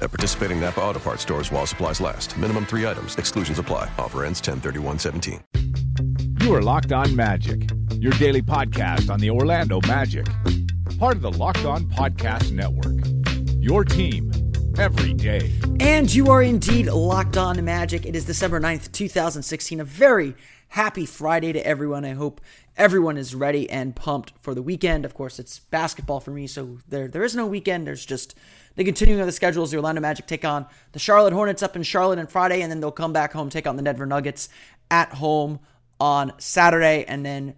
At participating Napa Auto Parts stores while supplies last. Minimum three items. Exclusions apply. Offer ends 10 17 You are Locked On Magic, your daily podcast on the Orlando Magic. Part of the Locked On Podcast Network. Your team every day. And you are indeed locked on Magic. It is December 9th, 2016. A very happy Friday to everyone. I hope everyone is ready and pumped for the weekend. Of course, it's basketball for me, so there there is no weekend. There's just the continuing of the schedule is the Orlando Magic take on the Charlotte Hornets up in Charlotte on Friday, and then they'll come back home, take on the Denver Nuggets at home on Saturday, and then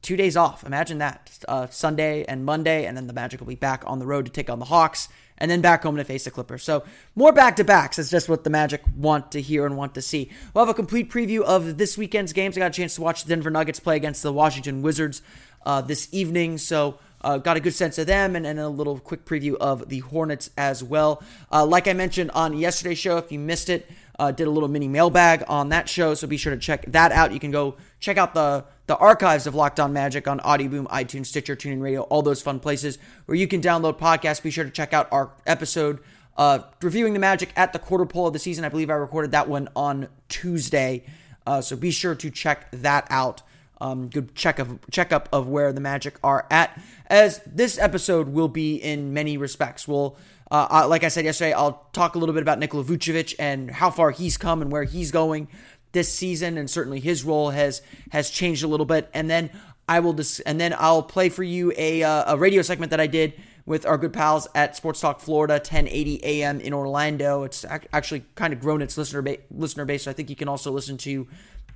two days off. Imagine that. Uh, Sunday and Monday, and then the Magic will be back on the road to take on the Hawks, and then back home to face the Clippers. So more back to backs. It's just what the Magic want to hear and want to see. We'll have a complete preview of this weekend's games. I got a chance to watch the Denver Nuggets play against the Washington Wizards uh, this evening, so uh, got a good sense of them and, and, a little quick preview of the Hornets as well. Uh, like I mentioned on yesterday's show, if you missed it, uh, did a little mini mailbag on that show, so be sure to check that out. You can go check out the the archives of Locked On Magic on Audioboom, iTunes, Stitcher, TuneIn Radio, all those fun places where you can download podcasts. Be sure to check out our episode uh, reviewing the Magic at the quarter pole of the season. I believe I recorded that one on Tuesday, uh, so be sure to check that out um, good check of checkup of where the Magic are at. As this episode will be in many respects, we'll uh, uh, like I said yesterday, I'll talk a little bit about Nikola Vucevic and how far he's come and where he's going this season, and certainly his role has has changed a little bit. And then I will dis- and then I'll play for you a uh, a radio segment that I did with our good pals at Sports Talk Florida, 1080 AM in Orlando. It's actually kind of grown its listener ba- listener base. So I think you can also listen to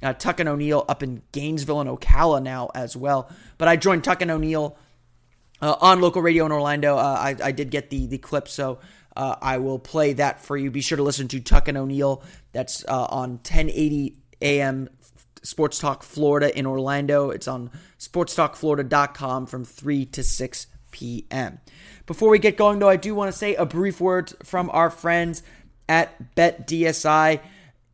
uh, Tuck and O'Neill up in Gainesville and Ocala now as well. But I joined Tuck and O'Neill uh, on local radio in Orlando. Uh, I, I did get the the clip, so uh, I will play that for you. Be sure to listen to Tuck and O'Neill. That's uh, on 1080 AM Sports Talk Florida in Orlando. It's on sportstalkflorida.com from 3 to 6 p.m. Before we get going, though, I do want to say a brief word from our friends at BetDSI.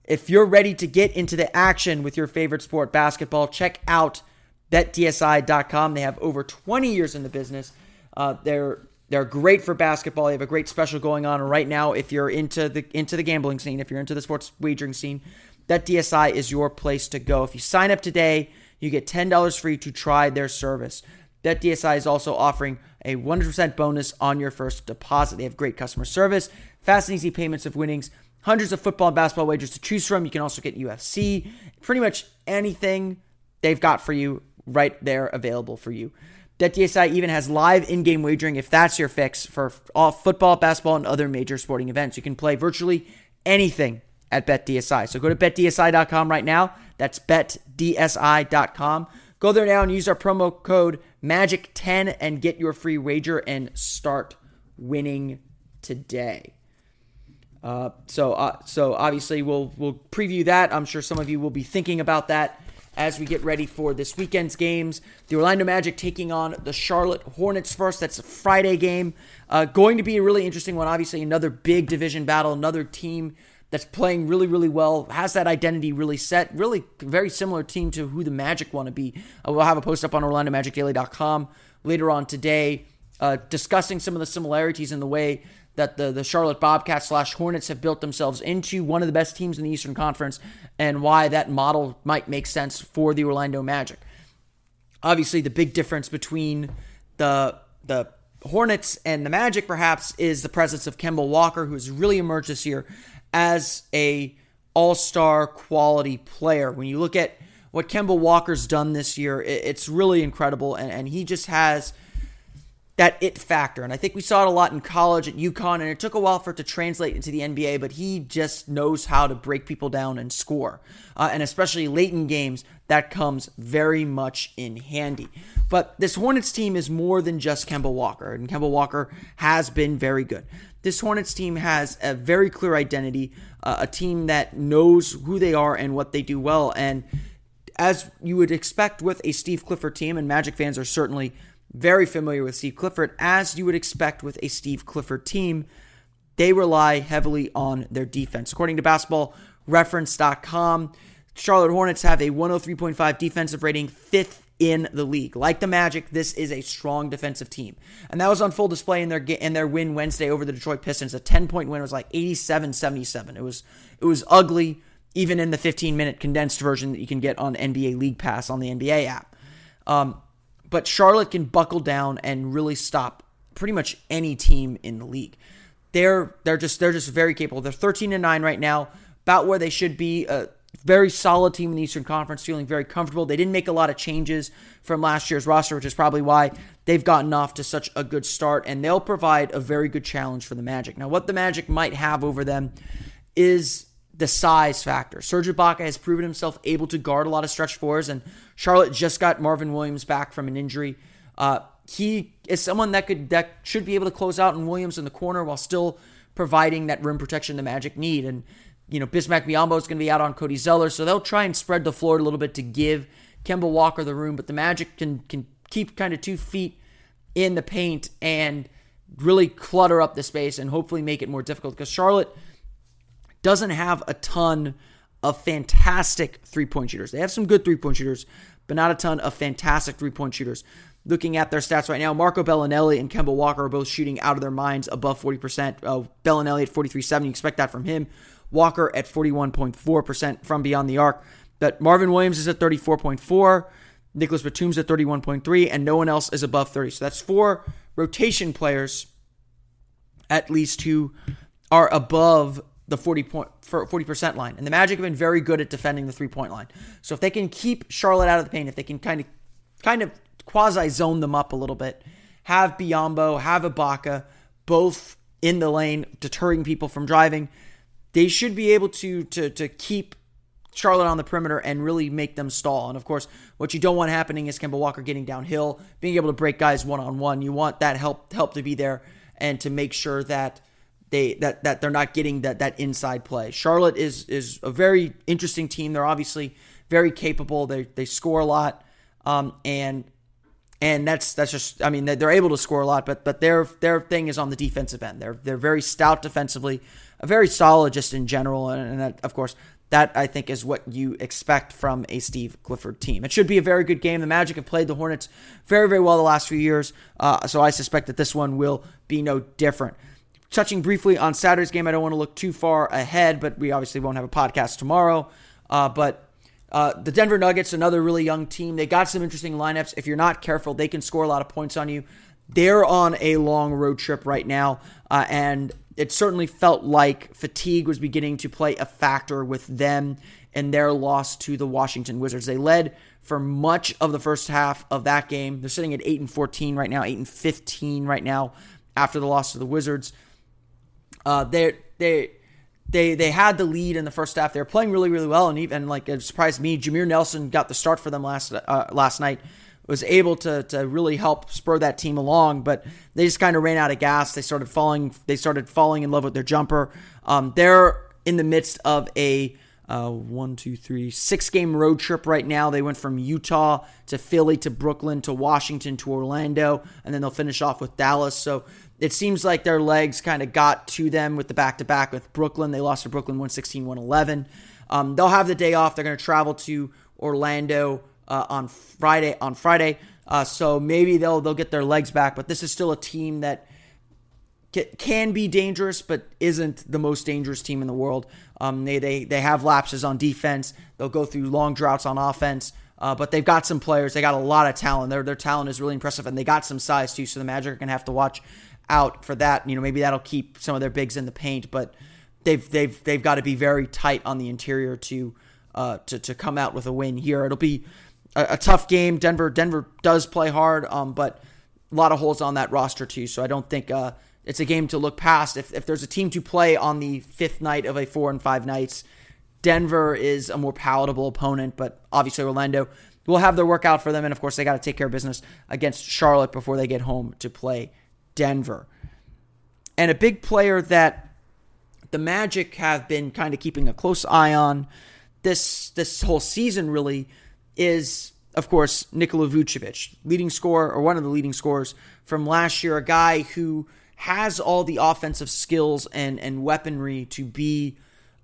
If you're ready to get into the action with your favorite sport, basketball, check out betdsi.com. They have over 20 years in the business. Uh, they're they're great for basketball. They have a great special going on right now. If you're into the into the gambling scene, if you're into the sports wagering scene, BetDSI is your place to go. If you sign up today, you get $10 free to try their service. BetDSI is also offering a 100% bonus on your first deposit. They have great customer service, fast and easy payments of winnings hundreds of football and basketball wagers to choose from. You can also get UFC, pretty much anything they've got for you right there available for you. BetDSI even has live in-game wagering if that's your fix for all football, basketball, and other major sporting events. You can play virtually anything at BetDSI. So go to betdsi.com right now. That's betdsi.com. Go there now and use our promo code MAGIC10 and get your free wager and start winning today. Uh, so, uh, so obviously we'll we'll preview that. I'm sure some of you will be thinking about that as we get ready for this weekend's games. The Orlando Magic taking on the Charlotte Hornets first. That's a Friday game. Uh, going to be a really interesting one. Obviously, another big division battle. Another team that's playing really, really well. Has that identity really set. Really, very similar team to who the Magic want to be. Uh, we'll have a post up on OrlandoMagicDaily.com later on today, uh, discussing some of the similarities in the way that the, the Charlotte Bobcats slash Hornets have built themselves into one of the best teams in the Eastern Conference and why that model might make sense for the Orlando Magic. Obviously, the big difference between the the Hornets and the Magic perhaps is the presence of Kemba Walker, who has really emerged this year as a all-star quality player. When you look at what Kemba Walker's done this year, it's really incredible, and, and he just has – that it factor. And I think we saw it a lot in college at UConn, and it took a while for it to translate into the NBA, but he just knows how to break people down and score. Uh, and especially late in games, that comes very much in handy. But this Hornets team is more than just Kemba Walker, and Kemba Walker has been very good. This Hornets team has a very clear identity, uh, a team that knows who they are and what they do well. And as you would expect with a Steve Clifford team, and Magic fans are certainly very familiar with Steve Clifford, as you would expect with a Steve Clifford team, they rely heavily on their defense. According to basketballreference.com, Charlotte Hornets have a 103.5 defensive rating, fifth in the league. Like the Magic, this is a strong defensive team. And that was on full display in their in their win Wednesday over the Detroit Pistons. A 10-point win was like 87-77. It was it was ugly even in the 15-minute condensed version that you can get on NBA League Pass on the NBA app. Um, but Charlotte can buckle down and really stop pretty much any team in the league. They're they're just they're just very capable. They're 13 and 9 right now, about where they should be. A very solid team in the Eastern Conference, feeling very comfortable. They didn't make a lot of changes from last year's roster, which is probably why they've gotten off to such a good start, and they'll provide a very good challenge for the Magic. Now, what the Magic might have over them is the size factor. Serge Ibaka has proven himself able to guard a lot of stretch fours, and Charlotte just got Marvin Williams back from an injury. Uh, he is someone that could that should be able to close out in Williams in the corner while still providing that rim protection the Magic need. And you know, Bismack Biyombo is going to be out on Cody Zeller, so they'll try and spread the floor a little bit to give Kemba Walker the room. But the Magic can can keep kind of two feet in the paint and really clutter up the space and hopefully make it more difficult because Charlotte doesn't have a ton of fantastic three point shooters. They have some good three point shooters, but not a ton of fantastic three point shooters. Looking at their stats right now, Marco Belinelli and Kemba Walker are both shooting out of their minds above 40%. Uh, Belinelli at 43.7. You expect that from him. Walker at 41.4% from beyond the arc. But Marvin Williams is at 34.4. Nicholas Batum's at 31.3, and no one else is above 30. So that's four rotation players, at least, who are above the 40 point 40% line. And the Magic have been very good at defending the three-point line. So if they can keep Charlotte out of the paint, if they can kind of kind of quasi zone them up a little bit, have Biyombo, have Ibaka both in the lane deterring people from driving, they should be able to to to keep Charlotte on the perimeter and really make them stall. And of course, what you don't want happening is Kemba Walker getting downhill, being able to break guys one on one. You want that help help to be there and to make sure that they that that they're not getting that that inside play. Charlotte is is a very interesting team. They're obviously very capable. They they score a lot, um, and and that's that's just I mean they're able to score a lot, but but their their thing is on the defensive end. They're they're very stout defensively, a very solid just in general, and, and that, of course that I think is what you expect from a Steve Clifford team. It should be a very good game. The Magic have played the Hornets very very well the last few years, uh, so I suspect that this one will be no different touching briefly on Saturday's game, I don't want to look too far ahead, but we obviously won't have a podcast tomorrow. Uh, but uh, the Denver Nuggets, another really young team, they got some interesting lineups. If you're not careful, they can score a lot of points on you. They're on a long road trip right now, uh, and it certainly felt like fatigue was beginning to play a factor with them and their loss to the Washington Wizards. They led for much of the first half of that game. They're sitting at 8 and 14 right now, 8 and 15 right now after the loss to the Wizards. Uh, they they they they had the lead in the first half. They were playing really really well, and even like it surprised me. Jameer Nelson got the start for them last uh, last night. Was able to to really help spur that team along, but they just kind of ran out of gas. They started falling. They started falling in love with their jumper. Um, they're in the midst of a uh, one, two, three, six game road trip right now. They went from Utah to Philly to Brooklyn to Washington to Orlando, and then they'll finish off with Dallas. So it seems like their legs kind of got to them with the back to back with Brooklyn. They lost to Brooklyn 116 111. Um, they'll have the day off. They're going to travel to Orlando uh, on Friday. On Friday, uh, so maybe they'll they'll get their legs back. But this is still a team that can be dangerous, but isn't the most dangerous team in the world. Um, they they they have lapses on defense. They'll go through long droughts on offense. Uh, but they've got some players. They got a lot of talent. Their their talent is really impressive, and they got some size too. So the Magic are gonna have to watch out for that. You know, maybe that'll keep some of their bigs in the paint, but they've they've they've got to be very tight on the interior to uh, to to come out with a win here. It'll be a, a tough game. Denver Denver does play hard, um, but a lot of holes on that roster too. So I don't think uh, it's a game to look past. If if there's a team to play on the fifth night of a four and five nights, Denver is a more palatable opponent, but obviously Orlando will have their work out for them, and of course they got to take care of business against Charlotte before they get home to play Denver. And a big player that the Magic have been kind of keeping a close eye on this this whole season really is, of course, Nikola Vucevic, leading scorer or one of the leading scorers from last year, a guy who has all the offensive skills and, and weaponry to be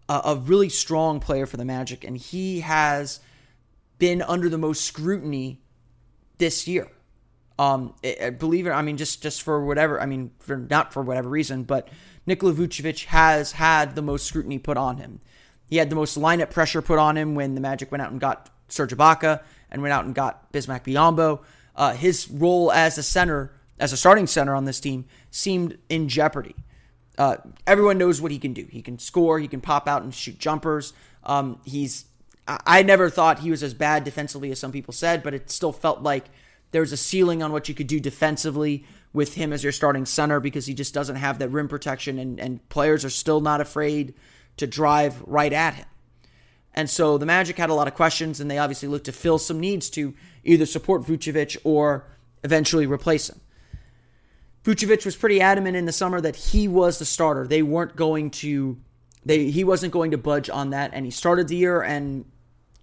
a, a really strong player for the Magic. And he has been under the most scrutiny this year. Um, it, believe it, I mean, just just for whatever, I mean, for not for whatever reason, but Nikola Vucevic has had the most scrutiny put on him. He had the most lineup pressure put on him when the Magic went out and got Serge Ibaka and went out and got Bismack Biyombo. Uh, his role as a center, as a starting center on this team, seemed in jeopardy. Uh, everyone knows what he can do. He can score. He can pop out and shoot jumpers. Um, he's. I never thought he was as bad defensively as some people said, but it still felt like there's a ceiling on what you could do defensively with him as your starting center because he just doesn't have that rim protection, and, and players are still not afraid to drive right at him. And so the Magic had a lot of questions, and they obviously looked to fill some needs to either support Vucevic or eventually replace him. Vucevic was pretty adamant in the summer that he was the starter. They weren't going to, they he wasn't going to budge on that, and he started the year and,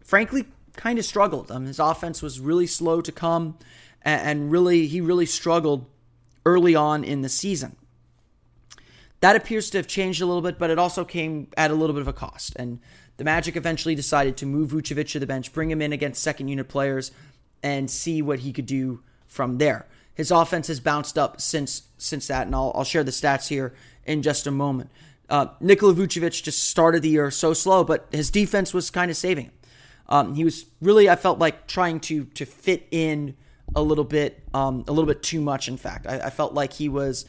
frankly, kind of struggled. Um, his offense was really slow to come, and, and really he really struggled early on in the season. That appears to have changed a little bit, but it also came at a little bit of a cost. And the Magic eventually decided to move Vucevic to the bench, bring him in against second unit players, and see what he could do from there. His offense has bounced up since since that, and I'll, I'll share the stats here in just a moment. Uh, Nikola Vucevic just started the year so slow, but his defense was kind of saving him. Um, he was really, I felt like trying to to fit in a little bit, um, a little bit too much. In fact, I, I felt like he was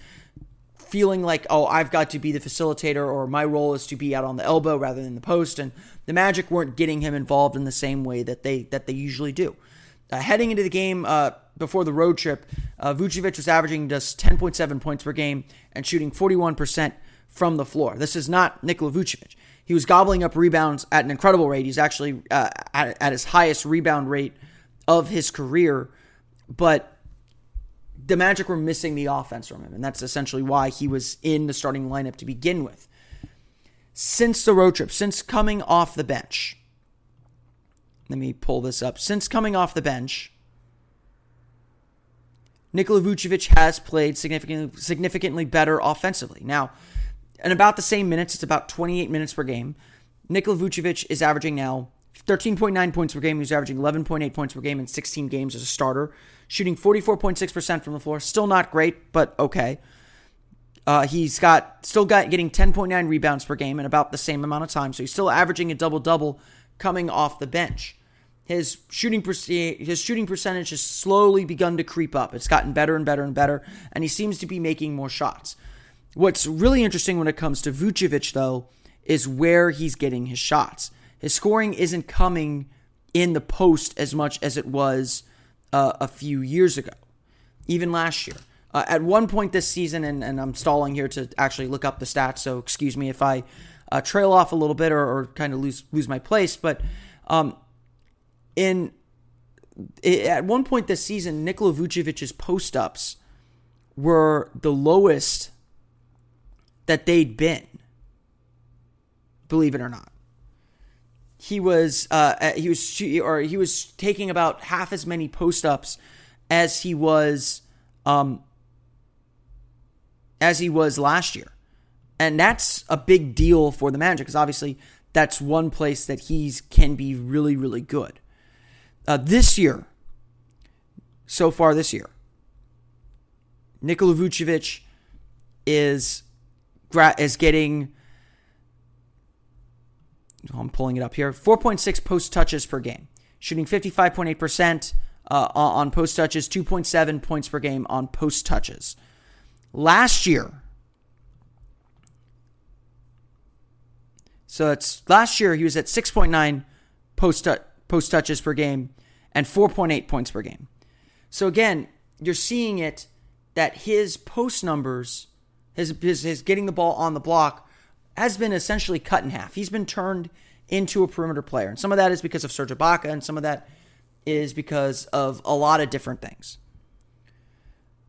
feeling like, oh, I've got to be the facilitator, or my role is to be out on the elbow rather than the post. And the Magic weren't getting him involved in the same way that they that they usually do. Uh, heading into the game uh, before the road trip, uh, Vucevic was averaging just 10.7 points per game and shooting 41% from the floor. This is not Nikola Vucevic. He was gobbling up rebounds at an incredible rate. He's actually uh, at, at his highest rebound rate of his career, but the Magic were missing the offense from him, and that's essentially why he was in the starting lineup to begin with. Since the road trip, since coming off the bench, let me pull this up. Since coming off the bench, Nikola Vucevic has played significantly significantly better offensively. Now, in about the same minutes, it's about 28 minutes per game. Nikola Vucevic is averaging now 13.9 points per game. He's averaging 11.8 points per game in 16 games as a starter, shooting 44.6% from the floor. Still not great, but okay. Uh, he's got still got getting 10.9 rebounds per game in about the same amount of time, so he's still averaging a double double coming off the bench. His shooting his shooting percentage has slowly begun to creep up. It's gotten better and better and better, and he seems to be making more shots. What's really interesting when it comes to Vucevic, though, is where he's getting his shots. His scoring isn't coming in the post as much as it was uh, a few years ago, even last year. Uh, at one point this season, and, and, I'm stalling here to actually look up the stats, so excuse me if I uh, trail off a little bit or, or, kind of lose lose my place. But um, in at one point this season, Nikola Vucevic's post ups were the lowest that they'd been. Believe it or not he was uh, he was or he was taking about half as many post ups as he was um as he was last year. And that's a big deal for the Magic because obviously that's one place that he's can be really really good. Uh, this year, so far this year, Nikola Vucevic is is getting I'm pulling it up here. 4.6 post touches per game, shooting 55.8% uh, on post touches, 2.7 points per game on post touches. Last year, so it's last year he was at 6.9 post post touches per game and 4.8 points per game. So again, you're seeing it that his post numbers, his, his, his getting the ball on the block has been essentially cut in half. He's been turned into a perimeter player. And some of that is because of Serge Ibaka, and some of that is because of a lot of different things.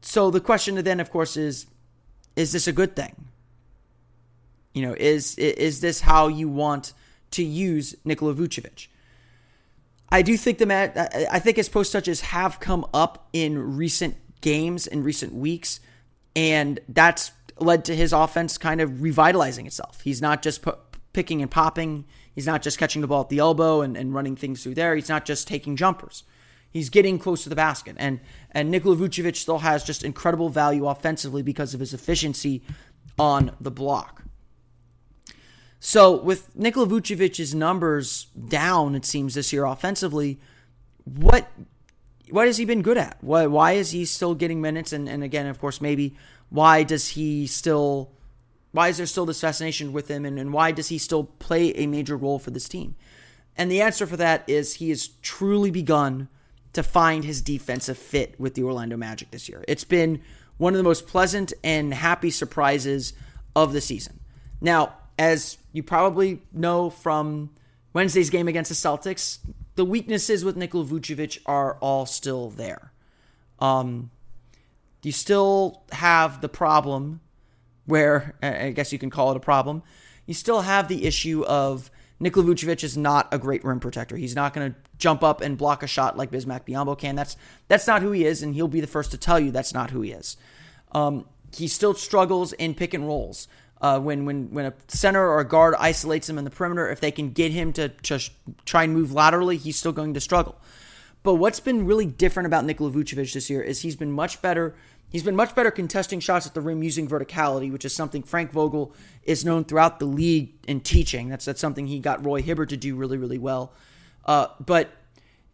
So the question then, of course, is is this a good thing? You know, is is this how you want to use Nikola Vucevic? I do think the I think his post touches have come up in recent games in recent weeks, and that's led to his offense kind of revitalizing itself. He's not just pu- picking and popping. He's not just catching the ball at the elbow and, and running things through there. He's not just taking jumpers. He's getting close to the basket. And and Nikola Vucevic still has just incredible value offensively because of his efficiency on the block. So with Nikola Vucevic's numbers down, it seems this year offensively, what what has he been good at? Why why is he still getting minutes? And and again, of course, maybe why does he still why is there still this fascination with him and, and why does he still play a major role for this team? And the answer for that is he has truly begun to find his defensive fit with the Orlando Magic this year. It's been one of the most pleasant and happy surprises of the season. Now, as you probably know from Wednesday's game against the Celtics, the weaknesses with Nikola Vucevic are all still there. Um, you still have the problem where I guess you can call it a problem. You still have the issue of Nikola Vucevic is not a great rim protector. He's not going to jump up and block a shot like Bismack Biyombo can. That's that's not who he is, and he'll be the first to tell you that's not who he is. Um, he still struggles in pick and rolls. Uh, when when when a center or a guard isolates him in the perimeter, if they can get him to just try and move laterally, he's still going to struggle. But what's been really different about Nikola Vucevic this year is he's been much better. He's been much better contesting shots at the rim using verticality, which is something Frank Vogel is known throughout the league in teaching. That's that's something he got Roy Hibbert to do really really well. Uh, but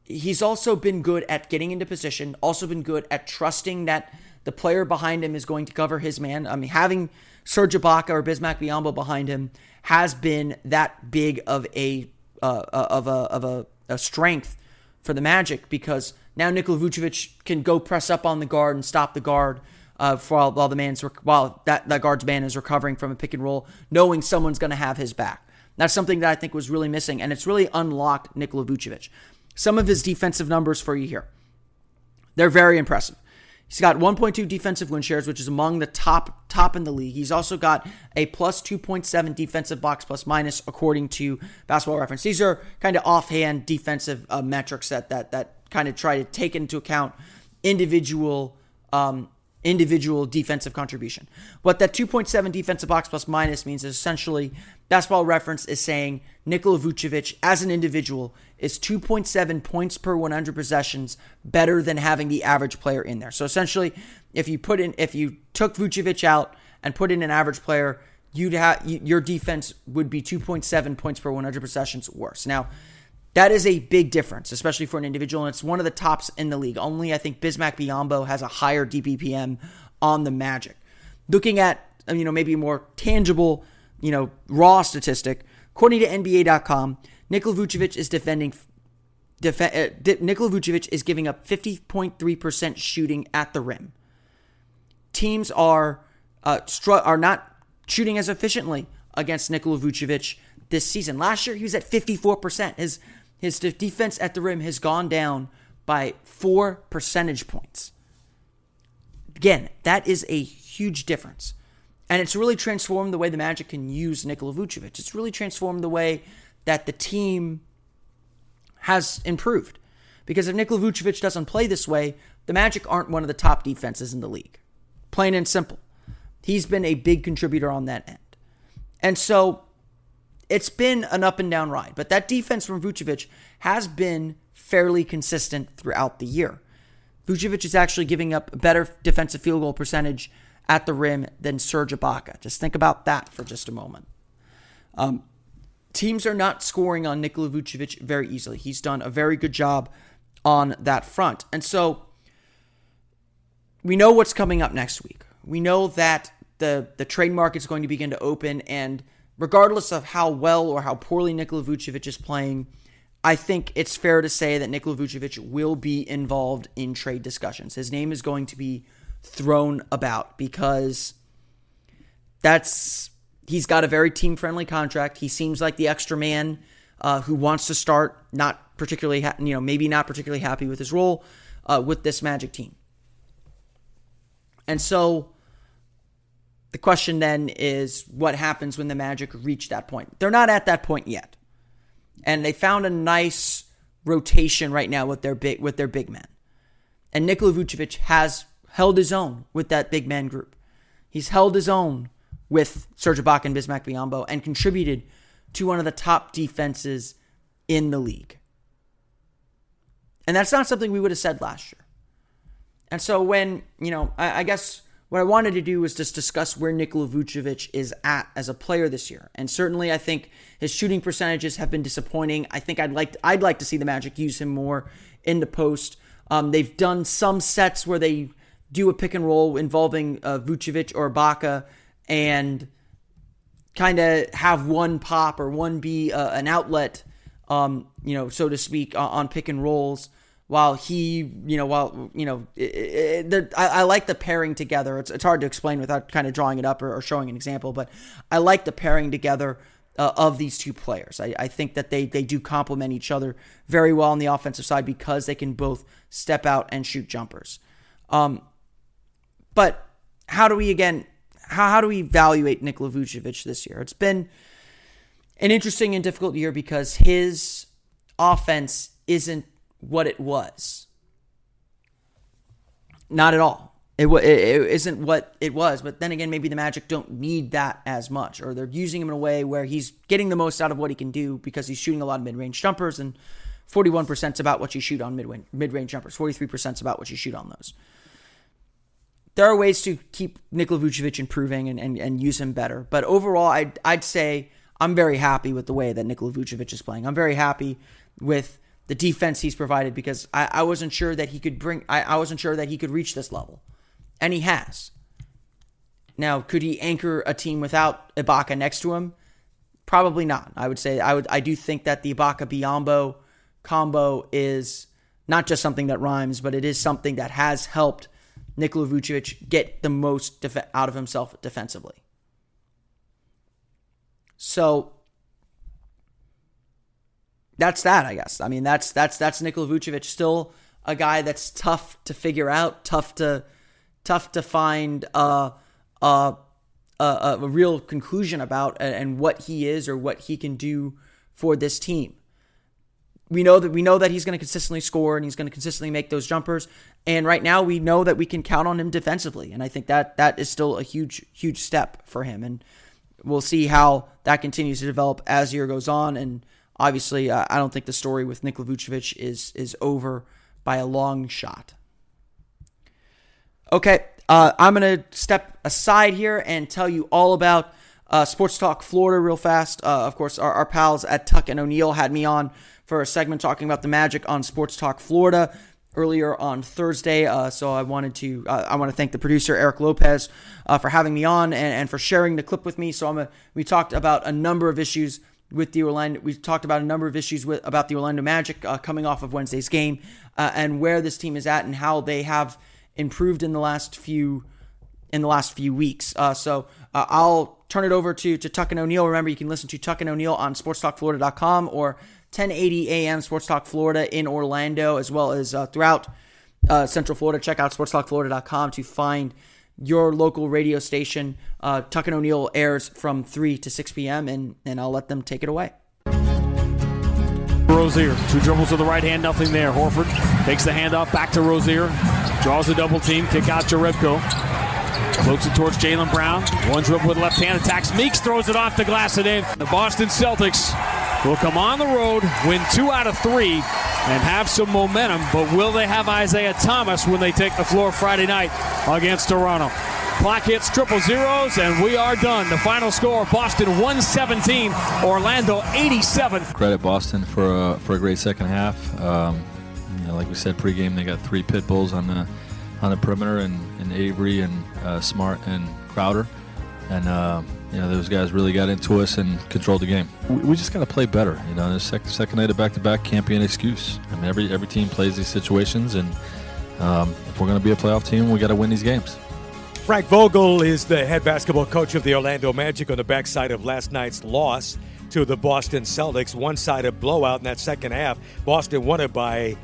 he's also been good at getting into position. Also been good at trusting that the player behind him is going to cover his man. I mean, having Serge Ibaka or Bismack Biyombo behind him has been that big of a uh, uh of a of a, a strength for the Magic because now Nikola Vucevic can go press up on the guard and stop the guard uh, while, while the man's while that, that guard's man is recovering from a pick and roll, knowing someone's going to have his back. That's something that I think was really missing, and it's really unlocked Nikola Vucevic. Some of his defensive numbers for you here. They're very impressive. He's got 1.2 defensive win shares, which is among the top top in the league. He's also got a plus 2.7 defensive box plus minus according to Basketball Reference. These are kind of offhand defensive uh, metrics that that that kind of try to take into account individual um, individual defensive contribution. What that 2.7 defensive box plus minus means is essentially Basketball Reference is saying Nikola Vucevic as an individual is 2.7 points per 100 possessions better than having the average player in there. So essentially, if you put in if you took Vucevic out and put in an average player, you'd have your defense would be 2.7 points per 100 possessions worse. Now, that is a big difference, especially for an individual. And it's one of the tops in the league. Only I think Bismack Biyombo has a higher DBPM on the Magic. Looking at you know maybe more tangible, you know, raw statistic, according to NBA.com, Nikola Vucevic is defending. Def- uh, Nikola Vucevic is giving up 50.3% shooting at the rim. Teams are uh, str- are not shooting as efficiently against Nikola Vucevic this season. Last year he was at 54%. His his defense at the rim has gone down by four percentage points. Again, that is a huge difference. And it's really transformed the way the Magic can use Nikola Vucevic. It's really transformed the way that the team has improved. Because if Nikola Vucevic doesn't play this way, the Magic aren't one of the top defenses in the league. Plain and simple. He's been a big contributor on that end. And so it's been an up and down ride, but that defense from Vucevic has been fairly consistent throughout the year. Vucevic is actually giving up a better defensive field goal percentage at the rim than Serge Ibaka. Just think about that for just a moment. Um, teams are not scoring on Nikola Vucevic very easily. He's done a very good job on that front. And so we know what's coming up next week. We know that the the trade market is going to begin to open and regardless of how well or how poorly Nikola Vucevic is playing, I think it's fair to say that Nikola Vucevic will be involved in trade discussions. His name is going to be thrown about because that's he's got a very team friendly contract. He seems like the extra man uh, who wants to start, not particularly, ha- you know, maybe not particularly happy with his role uh, with this Magic team. And so the question then is what happens when the Magic reach that point? They're not at that point yet. And they found a nice rotation right now with their big with their big men. And Nikola Vucevic has held his own with that big man group. He's held his own with Serge Ibaka and Bismack Biyombo and contributed to one of the top defenses in the league. And that's not something we would have said last year. And so when, you know, I, I guess what I wanted to do was just discuss where Nikola Vucevic is at as a player this year. And certainly I think his shooting percentages have been disappointing. I think I'd like to, I'd like to see the Magic use him more in the post. Um, they've done some sets where they do a pick and roll involving uh, Vucevic or Ibaka and kind of have one pop or one be uh, an outlet, um, you know, so to speak, on, on pick and rolls while he, you know, while you know, it, it, I, I, like the pairing together. It's, it's hard to explain without kind of drawing it up or, or showing an example, but I like the pairing together uh, of these two players. I, I think that they they do complement each other very well on the offensive side because they can both step out and shoot jumpers. Um, but how do we again? How, how do we evaluate Nikola Vucevic this year? It's been an interesting and difficult year because his offense isn't what it was. Not at all. It, it, it isn't what it was, but then again, maybe the Magic don't need that as much, or they're using him in a way where he's getting the most out of what he can do because he's shooting a lot of mid-range jumpers, and 41% is about what you shoot on mid mid-range jumpers. 43% is about what you shoot on those. There are ways to keep Nikola Vucevic improving and, and, and use him better, but overall, I'd, I'd say I'm very happy with the way that Nikola Vucevic is playing. I'm very happy with the defense he's provided because I, I wasn't sure that he could bring I, I wasn't sure that he could reach this level. And he has. Now, could he anchor a team without Ibaka next to him? Probably not. I would say I would I do think that the Ibaka Biyombo combo is not just something that rhymes, but it is something that has helped Nikola Vucevic get the most def- out of himself defensively. So that's that, I guess. I mean, that's that's that's Nikola Vucevic, still a guy that's tough to figure out, tough to tough to find a a, a, a real conclusion about, and what he is or what he can do for this team. We know that we know that he's going to consistently score and he's going to consistently make those jumpers. And right now, we know that we can count on him defensively, and I think that that is still a huge huge step for him. And we'll see how that continues to develop as year goes on and obviously, uh, I don't think the story with Nikola Vucevic is is over by a long shot. Okay, uh, I'm gonna step aside here and tell you all about uh, Sports Talk Florida real fast. Uh, of course, our, our, pals at Tuck and O'Neill had me on for a segment talking about the Magic on Sports Talk Florida earlier on Thursday. Uh, so I wanted to uh, I want to thank the producer Eric Lopez uh, for having me on and, and for sharing the clip with me. So I'm a, we talked about a number of issues with the Orlando. We've talked about a number of issues with about the Orlando Magic uh, coming off of Wednesday's game uh, and where this team is at and how they have improved in the last few in the last few weeks. Uh, so I'll turn it over to to Tuck and O'Neill. Remember, you can listen to Tuck and O'Neill on SportsTalkFlorida.com or 1080 AM Sports Talk Florida in Orlando, as well as uh, throughout uh, Central Florida. Check out SportsTalkFlorida.com to find your local radio station. Uh, Tuck and O'Neill airs from 3 to 6 p.m., and, and I'll let them take it away. Rozier, two dribbles to the right hand, nothing there. Horford takes the handoff back to Rozier, draws a double team, kick out Jerebko. Floats it towards Jaylen Brown. One dribble with left hand, attacks Meeks, throws it off the glass and in. The Boston Celtics will come on the road, win two out of three, and have some momentum. But will they have Isaiah Thomas when they take the floor Friday night against Toronto? Clock hits triple zeros, and we are done. The final score: Boston 117, Orlando 87. Credit Boston for a, for a great second half. Um, you know, like we said pregame, they got three pit bulls on the on the perimeter, and, and Avery and uh, Smart and Crowder, and. Uh, you know, those guys really got into us and controlled the game. We, we just got to play better. You know, the second, second night of back to back can't be an excuse. I mean, every every team plays these situations, and um, if we're going to be a playoff team, we got to win these games. Frank Vogel is the head basketball coach of the Orlando Magic on the backside of last night's loss to the Boston Celtics. One sided blowout in that second half. Boston won it by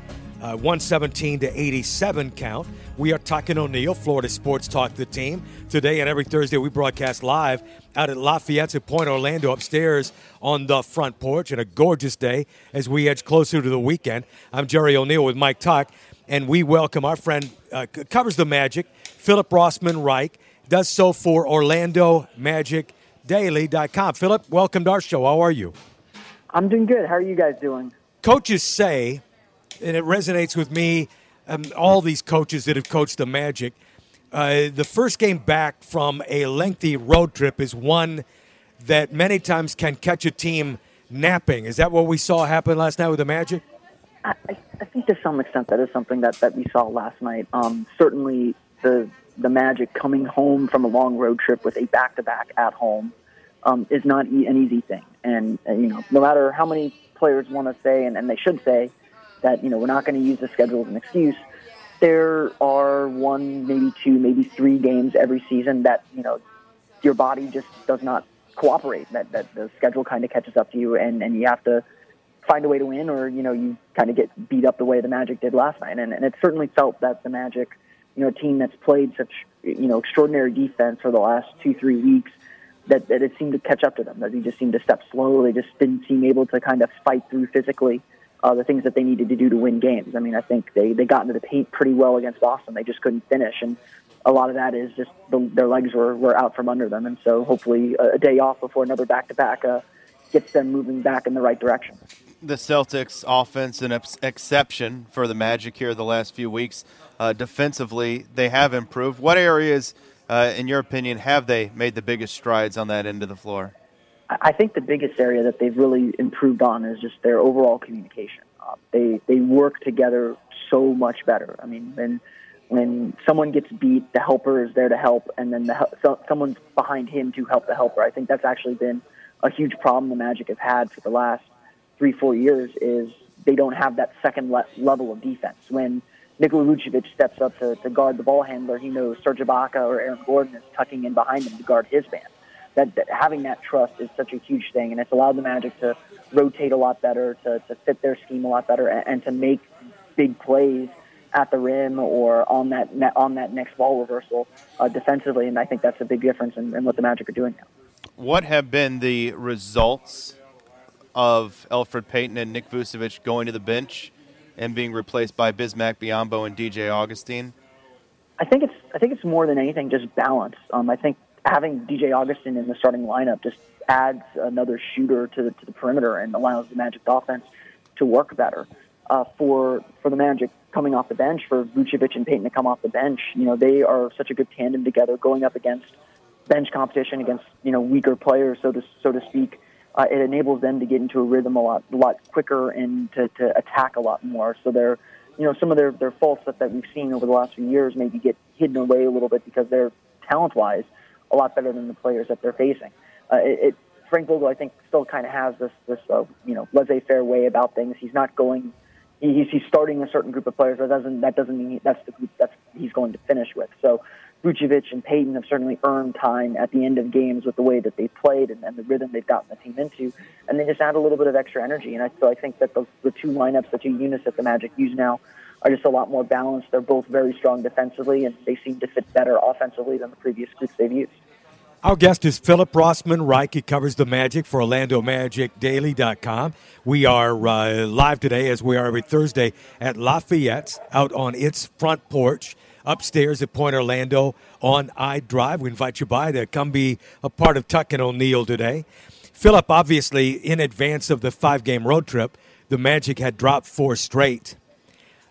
uh, 117 to 87 count. We are and O'Neill, Florida Sports Talk, the team. Today and every Thursday, we broadcast live out at Lafayette at Point Orlando upstairs on the front porch. And a gorgeous day as we edge closer to the weekend. I'm Jerry O'Neill with Mike Tuck, and we welcome our friend, uh, covers the Magic, Philip Rossman Reich, does so for Orlando Magic Daily.com. Philip, welcome to our show. How are you? I'm doing good. How are you guys doing? Coaches say, and it resonates with me, um, all these coaches that have coached the Magic, uh, the first game back from a lengthy road trip is one that many times can catch a team napping. Is that what we saw happen last night with the Magic? I, I think to some extent that is something that, that we saw last night. Um, certainly, the the Magic coming home from a long road trip with a back to back at home um, is not an easy thing. And, uh, you know, no matter how many players want to say, and, and they should say, that, you know, we're not going to use the schedule as an excuse, there are one, maybe two, maybe three games every season that, you know, your body just does not cooperate, that, that the schedule kind of catches up to you, and, and you have to find a way to win, or, you know, you kind of get beat up the way the Magic did last night. And, and it certainly felt that the Magic – you know, a team that's played such, you know, extraordinary defense for the last two, three weeks that, that it seemed to catch up to them, that they just seemed to step slow. They just didn't seem able to kind of fight through physically uh, the things that they needed to do to win games. I mean, I think they, they got into the paint pretty well against Boston. They just couldn't finish. And a lot of that is just the, their legs were, were out from under them. And so hopefully a, day off before another back to back gets them moving back in the right direction. The Celtics offense an ex- exception for the Magic here the last few weeks uh, defensively, they have improved. What areas, uh, in your opinion, have they made the biggest strides on that end of the floor? I think the biggest area that they've really improved on is just their overall communication. Uh, they they work together so much better. I mean, when when someone gets beat, the helper is there to help, and then the so, someone's behind him to help the helper. I think that's actually been a huge problem the Magic have had for the last three four years. Is they don't have that second le- level of defense when Nikola Vucevic steps up to, to guard the ball handler, he knows Serge Ibaka or Aaron Gordon is tucking in behind him to guard his man. That, that having that trust is such a huge thing, and it's allowed the Magic to rotate a lot better, to, to fit their scheme a lot better, and, and to make big plays at the rim or on that on that next ball reversal uh, defensively. And I think that's a big difference in, in what the Magic are doing now. What have been the results of Elfrid Payton and Nick Vucevic going to the bench and being replaced by Bismack Biyombo and DJ Augustin? I think it's I think it's more than anything just balance. Um, I think having DJ Augustin in the starting lineup just adds another shooter to the, to the perimeter and allows the Magic offense to work better. Uh, for for the Magic coming off the bench, for Vucevic and Payton to come off the bench, you know they are such a good tandem together, going up against bench competition against you know weaker players, so to so to speak uh, it enables them to get into a rhythm a lot, a lot quicker and to, to attack a lot more. So they're, you know, some of their, their faults that, that we've seen over the last few years maybe get hidden away a little bit because they're talent-wise a lot better than the players that they're facing. Uh, it, it, Frank Vogel, I think, still kind of has this, this uh, you know, laissez-faire way about things. He's not going. He's, he's starting a certain group of players. That doesn't that doesn't mean that's the group that's he's going to finish with. So Vucevic and Payton have certainly earned time at the end of games with the way that they played and, and the rhythm they've gotten the team into, and they just add a little bit of extra energy. And I, so I think that the, the two lineups, the two units that the Magic use now, are just a lot more balanced. They're both very strong defensively, and they seem to fit better offensively than the previous groups they've used. Our guest is Philip Rossman Reich. He covers the Magic for OrlandoMagicDaily.com. We are uh, live today, as we are every Thursday, at Lafayette's out on its front porch upstairs at Point Orlando on I Drive. We invite you by to come be a part of Tuck and O'Neill today. Philip, obviously, in advance of the five game road trip, the Magic had dropped four straight.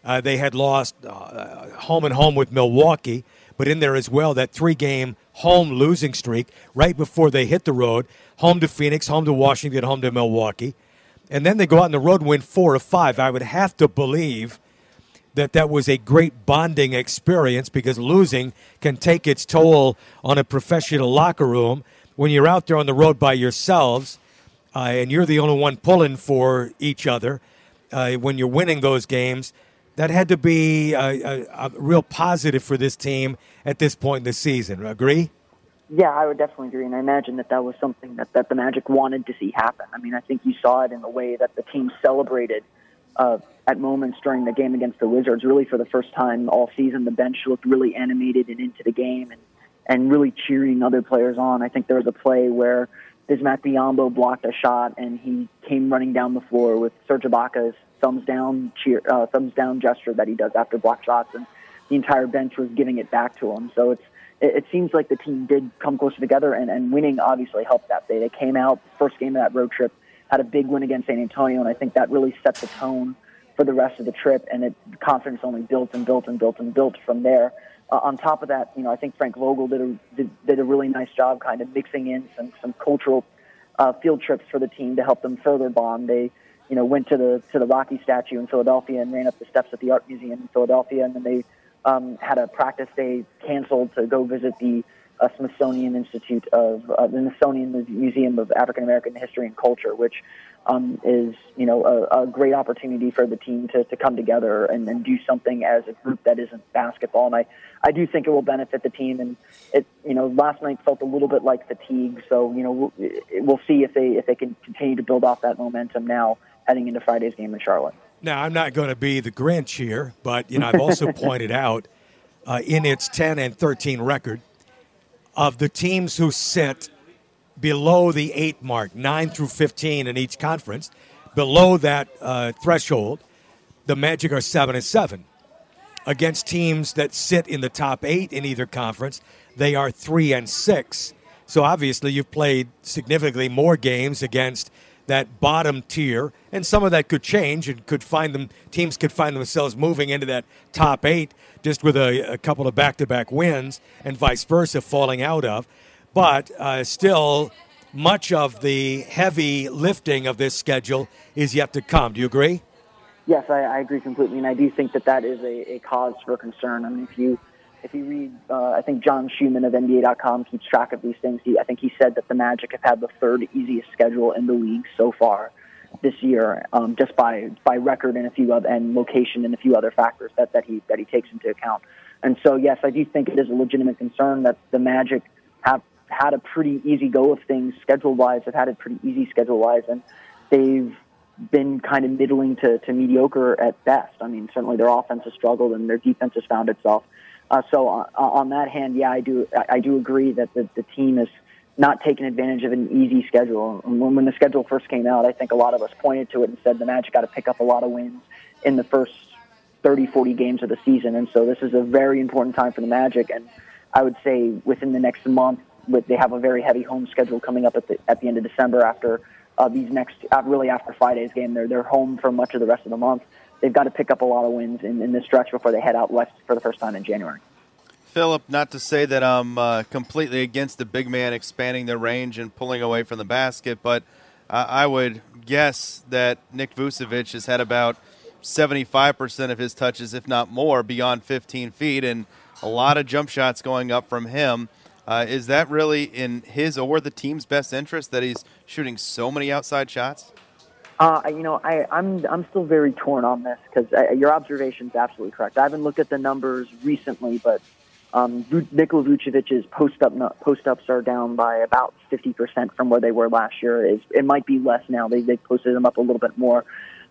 Uh, they had lost uh, home and home with Milwaukee, but in there as well, that three game home losing streak right before they hit the road home to Phoenix, home to Washington, home to Milwaukee. And then they go out on the road win four of five. I would have to believe that that was a great bonding experience because losing can take its toll on a professional locker room when you're out there on the road by yourselves uh, and you're the only one pulling for each other uh, when you're winning those games that had to be a, a, a, real positive for this team at this point in the season agree yeah i would definitely agree and i imagine that that was something that, that the magic wanted to see happen i mean i think you saw it in the way that the team celebrated uh, at moments during the game against the Wizards. Really, for the first time all season, the bench looked really animated and into the game, and and really cheering other players on. I think there was a play where Bismack Biyombo blocked a shot, and he came running down the floor with Serge Ibaka's thumbs down cheer, uh, thumbs down gesture that he does after block shots, and the entire bench was giving it back to him. So it's it, it seems like the team did come closer together, and, and winning obviously helped that day. They came out first game of that road trip, had a big win against San Antonio, and I think that really set the tone for the rest of the trip, and it confidence only built and built and built and built from there. Uh, on top of that, you know, I think Frank Vogel did a did, did a really nice job, kind of mixing in some some cultural uh, field trips for the team to help them further bond. They, you know, went to the to the Rocky statue in Philadelphia and ran up the steps at the Art Museum in Philadelphia, and then they um, had a practice day canceled to go visit the uh, Smithsonian Institute of uh, the Smithsonian Museum of African American History and Culture, which um, is you know a, a great opportunity for the team to, to come together and, and do something as a group that isn't basketball. And I, I do think it will benefit the team. And it you know last night felt a little bit like fatigue. So you know we'll, we'll see if they if they can continue to build off that momentum now heading into Friday's game in Charlotte. Now I'm not going to be the Grinch here, but you know I've also pointed out uh, in its 10 and 13 record of the teams who sit below the eight mark, nine through 15 in each conference, below that uh, threshold, the Magic are seven and seven. Against teams that sit in the top eight in either conference, they are three and six. So obviously, you've played significantly more games against that bottom tier, and some of that could change and could find them teams could find themselves moving into that top eight just with a, a couple of back-to-back wins, and vice versa, falling out of. But uh, still, much of the heavy lifting of this schedule is yet to come. Do you agree? Yes, I, I agree completely, and I do think that that is a, a cause for concern. I mean, if you if you read, uh, I think John Schuhmann of NBA.com keeps track of these things. He, I think he said that the Magic have had the third easiest schedule in the league so far this year, um, just by by record and a few other, and location and a few other factors that, that he that he takes into account. And so, yes, I do think it is a legitimate concern that the Magic have had a pretty easy go of things schedule wise. Have had it pretty easy schedule wise, and they've been kind of middling to, to mediocre at best. I mean, certainly their offense has struggled and their defense has found itself. Uh, so on, uh, on that hand, yeah, I do I do agree that the, the team is not taking advantage of an easy schedule. When, when the schedule first came out, I think a lot of us pointed to it and said the Magic got to pick up a lot of wins in the first 30, 40 games of the season. And so this is a very important time for the Magic. And I would say within the next month, with, they have a very heavy home schedule coming up at the, at the end of December after uh, these next, uh, really after Friday's game. They're, they're home for much of the rest of the month they've got to pick up a lot of wins in, in this stretch before they head out west for the first time in January. Philip, not to say that I'm uh, completely against the big man expanding their range and pulling away from the basket, but I would guess that Nick Vucevic has had about 75% of his touches, if not more, beyond 15 feet, and a lot of jump shots going up from him. Uh, is that really in his or the team's best interest that he's shooting so many outside shots? Uh, you know, I, I'm I'm still very torn on this because uh, your observation is absolutely correct. I haven't looked at the numbers recently, but um, Nikola Vucevic's post up post ups are down by about 50 percent from where they were last year. It's, it might be less now. They they posted them up a little bit more,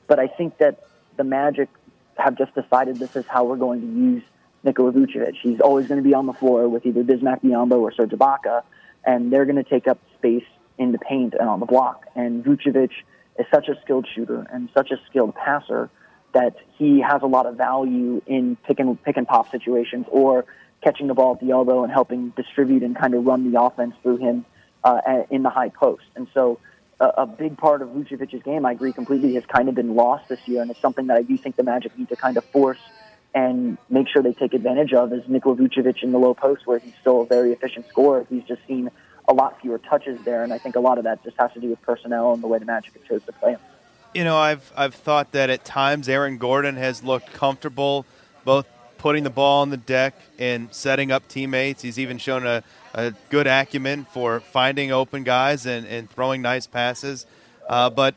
but I think that the Magic have just decided this is how we're going to use Nikola Vucevic. He's always going to be on the floor with either Bismack Biyombo or Serge Ibaka, and they're going to take up space in the paint and on the block. And Vucevic is such a skilled shooter and such a skilled passer that he has a lot of value in pick and pick and pop situations or catching the ball at the elbow and helping distribute and kind of run the offense through him uh, in the high post. And so a, a big part of Vucevic's game, I agree completely, has kind of been lost this year, and it's something that I do think the Magic need to kind of force and make sure they take advantage of is Nikola Vucevic in the low post, where he's still a very efficient scorer. He's just seen a lot fewer touches there, and I think a lot of that just has to do with personnel and the way the Magic have chose to play him. You know, I've I've thought that at times Aaron Gordon has looked comfortable, both putting the ball on the deck and setting up teammates. He's even shown a, a good acumen for finding open guys and, and throwing nice passes. Uh, but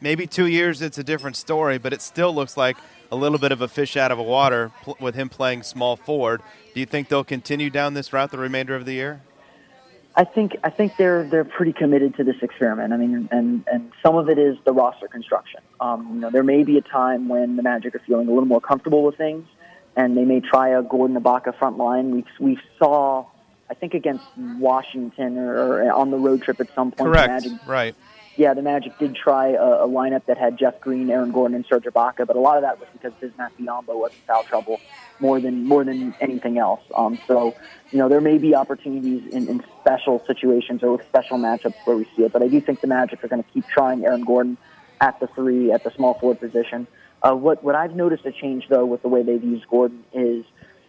maybe two years it's a different story, but it still looks like a little bit of a fish out of a water pl- with him playing small forward. Do you think they'll continue down this route the remainder of the year? I think I think they're they're pretty committed to this experiment. I mean, and and some of it is the roster construction. Um, you know, there may be a time when the Magic are feeling a little more comfortable with things, and they may try a Gordon Ibaka front line. We we saw, I think, against Washington or, or on the road trip at some point. Correct. Magic Right. Yeah, the Magic did try a, a lineup that had Jeff Green, Aaron Gordon, and Serge Ibaka, but a lot of that was because Bismack Biyombo was in foul trouble more than more than anything else. Um, so, you know, there may be opportunities in, in special situations or with special matchups where we see it, but I do think the Magic are going to keep trying Aaron Gordon at the three, at the small forward position. Uh, what what I've noticed a change though with the way they've used Gordon is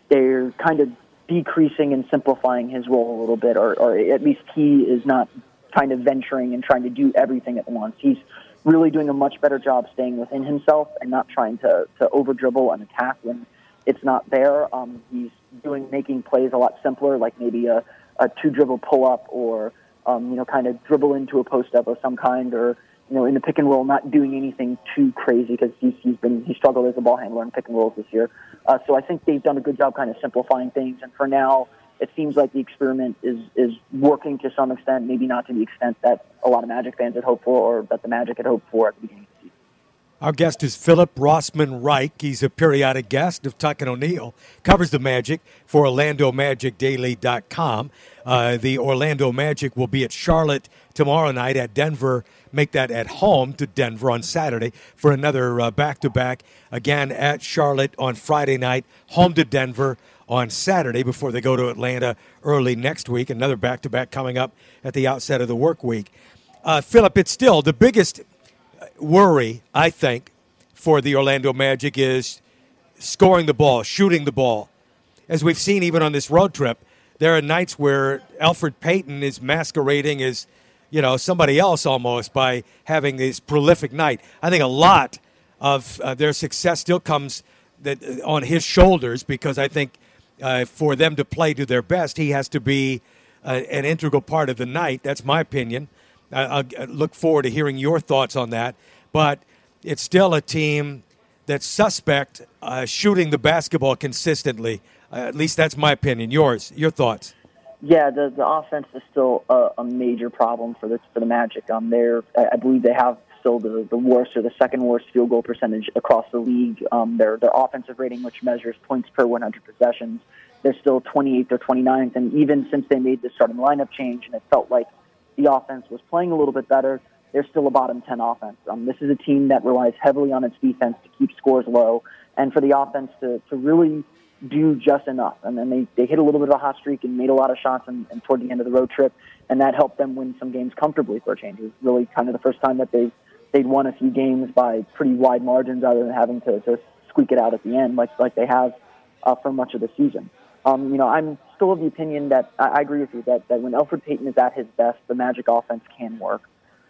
they're kind of decreasing and simplifying his role a little bit, or, or at least he is not kind of venturing and trying to do everything at once. He's really doing a much better job staying within himself and not trying to, to over dribble and attack when it's not there. Um, he's doing making plays a lot simpler, like maybe a, a two dribble pull up or um, you know kind of dribble into a post up of some kind, or you know in the pick and roll, not doing anything too crazy because he's, he's been he struggled as a ball handler in pick and rolls this year. Uh, so I think they've done a good job kind of simplifying things, and for now it seems like the experiment is is working to some extent, maybe not to the extent that a lot of Magic fans had hoped for or that the Magic had hoped for at the beginning of the season. Our guest is Philip Rossman Reich. He's a periodic guest of Tuck and O'Neill, covers the Magic for OrlandoMagicDaily.com. Uh, the Orlando Magic will be at Charlotte tomorrow night at Denver. Make that at home to Denver on Saturday for another back to back. Again at Charlotte on Friday night, home to Denver on Saturday before they go to Atlanta early next week. Another back to back coming up at the outset of the work week. Uh, Philip, it's still the biggest worry, I think, for the Orlando Magic is scoring the ball, shooting the ball. As we've seen even on this road trip, there are nights where Elfrid Payton is masquerading as, you know, somebody else almost by having this prolific night. I think a lot of uh, their success still comes that uh, on his shoulders because I think uh, for them to play to their best, he has to be uh, an integral part of the night. That's my opinion. I, I look forward to hearing your thoughts on that. But it's still a team that's suspect uh, shooting the basketball consistently. Uh, at least that's my opinion. Yours, your thoughts? Yeah, the the offense is still a, a major problem for the for the Magic. Um, they're I believe they have still the, the worst or the second worst field goal percentage across the league. Um, their their offensive rating, which measures points per 100 possessions, they're still 28th or 29th. And even since they made the starting lineup change, and it felt like the offense was playing a little bit better, they're still a bottom 10 offense. Um, this is a team that relies heavily on its defense to keep scores low, and for the offense to to really do just enough. And then they, they hit a little bit of a hot streak and made a lot of shots and, and toward the end of the road trip, and that helped them win some games comfortably for a change. It was really kind of the first time that they they'd won a few games by pretty wide margins rather than having to, to squeak it out at the end like like they have uh, for much of the season. Um, you know, I'm still of the opinion that I, I agree with you that, that when Elfrid Payton is at his best, the Magic offense can work.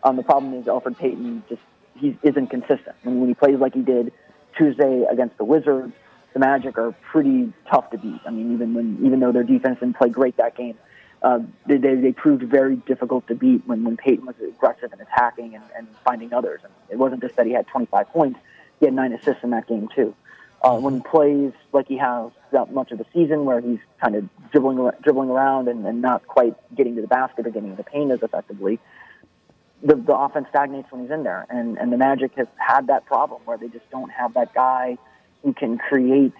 Um, the problem is Elfrid Payton just he isn't consistent. When, when he plays like he did Tuesday against the Wizards, the Magic are pretty tough to beat. I mean, even when even though their defense didn't play great that game, uh, they, they, proved very difficult to beat when, when Payton was aggressive and attacking and, and finding others. And it wasn't just that he had 25 points; he had nine assists in that game too. Uh, when he plays like he has that much of the season, where he's kind of dribbling dribbling around and, and not quite getting to the basket or getting the paint as effectively, the, the offense stagnates when he's in there. And, and the Magic has had that problem where they just don't have that guy who can create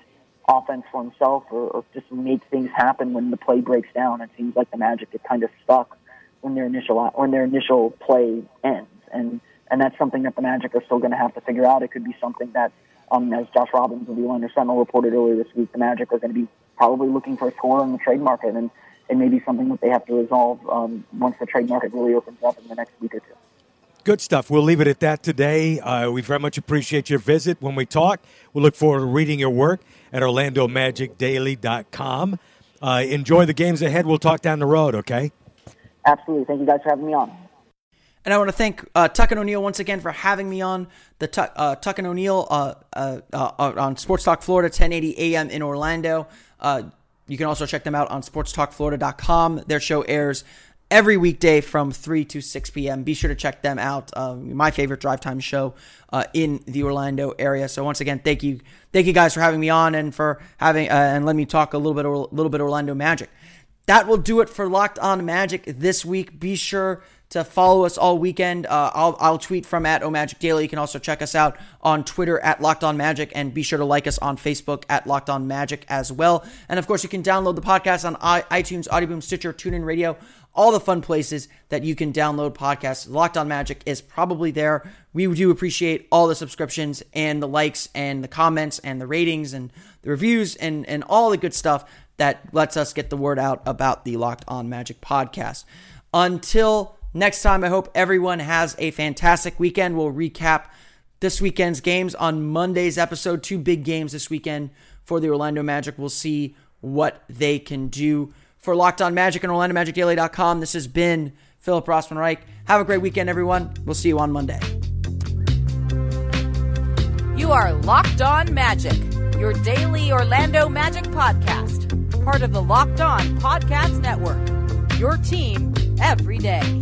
offense for himself or, or just make things happen when the play breaks down. It seems like the Magic get kind of stuck when their initial when their initial play ends, and and that's something that the Magic are still going to have to figure out. It could be something that, um, as Josh Robbins of the Orlando Sentinel reported earlier this week, the Magic are going to be probably looking for a scorer in the trade market, and it may be something that they have to resolve um, once the trade market really opens up in the next week or two. Good stuff. We'll leave it at that today. Uh, we very much appreciate your visit when we talk. We'll look forward to reading your work at OrlandoMagicDaily.com. Uh, enjoy the games ahead. We'll talk down the road, okay? Absolutely. Thank you guys for having me on. And I want to thank uh, Tuck and O'Neill once again for having me on the Tuck, uh, Tuck and O'Neill uh, uh, uh, on Sports Talk Florida, 1080 AM in Orlando. you can also check them out on sportstalkflorida.com. Their show airs every weekday from 3 to 6 p.m. Be sure to check them out. Um, my favorite drive time show uh, in the Orlando area. So once again, thank you, thank you guys for having me on and for having uh, and let me talk a little bit, a little bit Orlando Magic. that will do it for Locked On Magic this week. Be sure to follow us all weekend. Uh, I'll, I'll tweet from at Magic Daily. You can also check us out on Twitter at Locked On Magic, and be sure to like us on Facebook at Locked On Magic as well. And of course, you can download the podcast on iTunes, Audioboom, Stitcher, TuneIn Radio, all the fun places that you can download podcasts. Locked On Magic is probably there. We do appreciate all the subscriptions and the likes and the comments and the ratings and the reviews and and all the good stuff that lets us get the word out about the Locked On Magic podcast. Until next time, I hope everyone has a fantastic weekend. We'll recap this weekend's games on Monday's episode. Two big games this weekend for the Orlando Magic. We'll see what they can do. For Locked On Magic and OrlandoMagicDaily.com, this has been Philip Rossman Reich. Have a great weekend, everyone. We'll see you on Monday. You are Locked On Magic, your daily Orlando Magic podcast, part of the Locked On Podcast Network. Your team every day.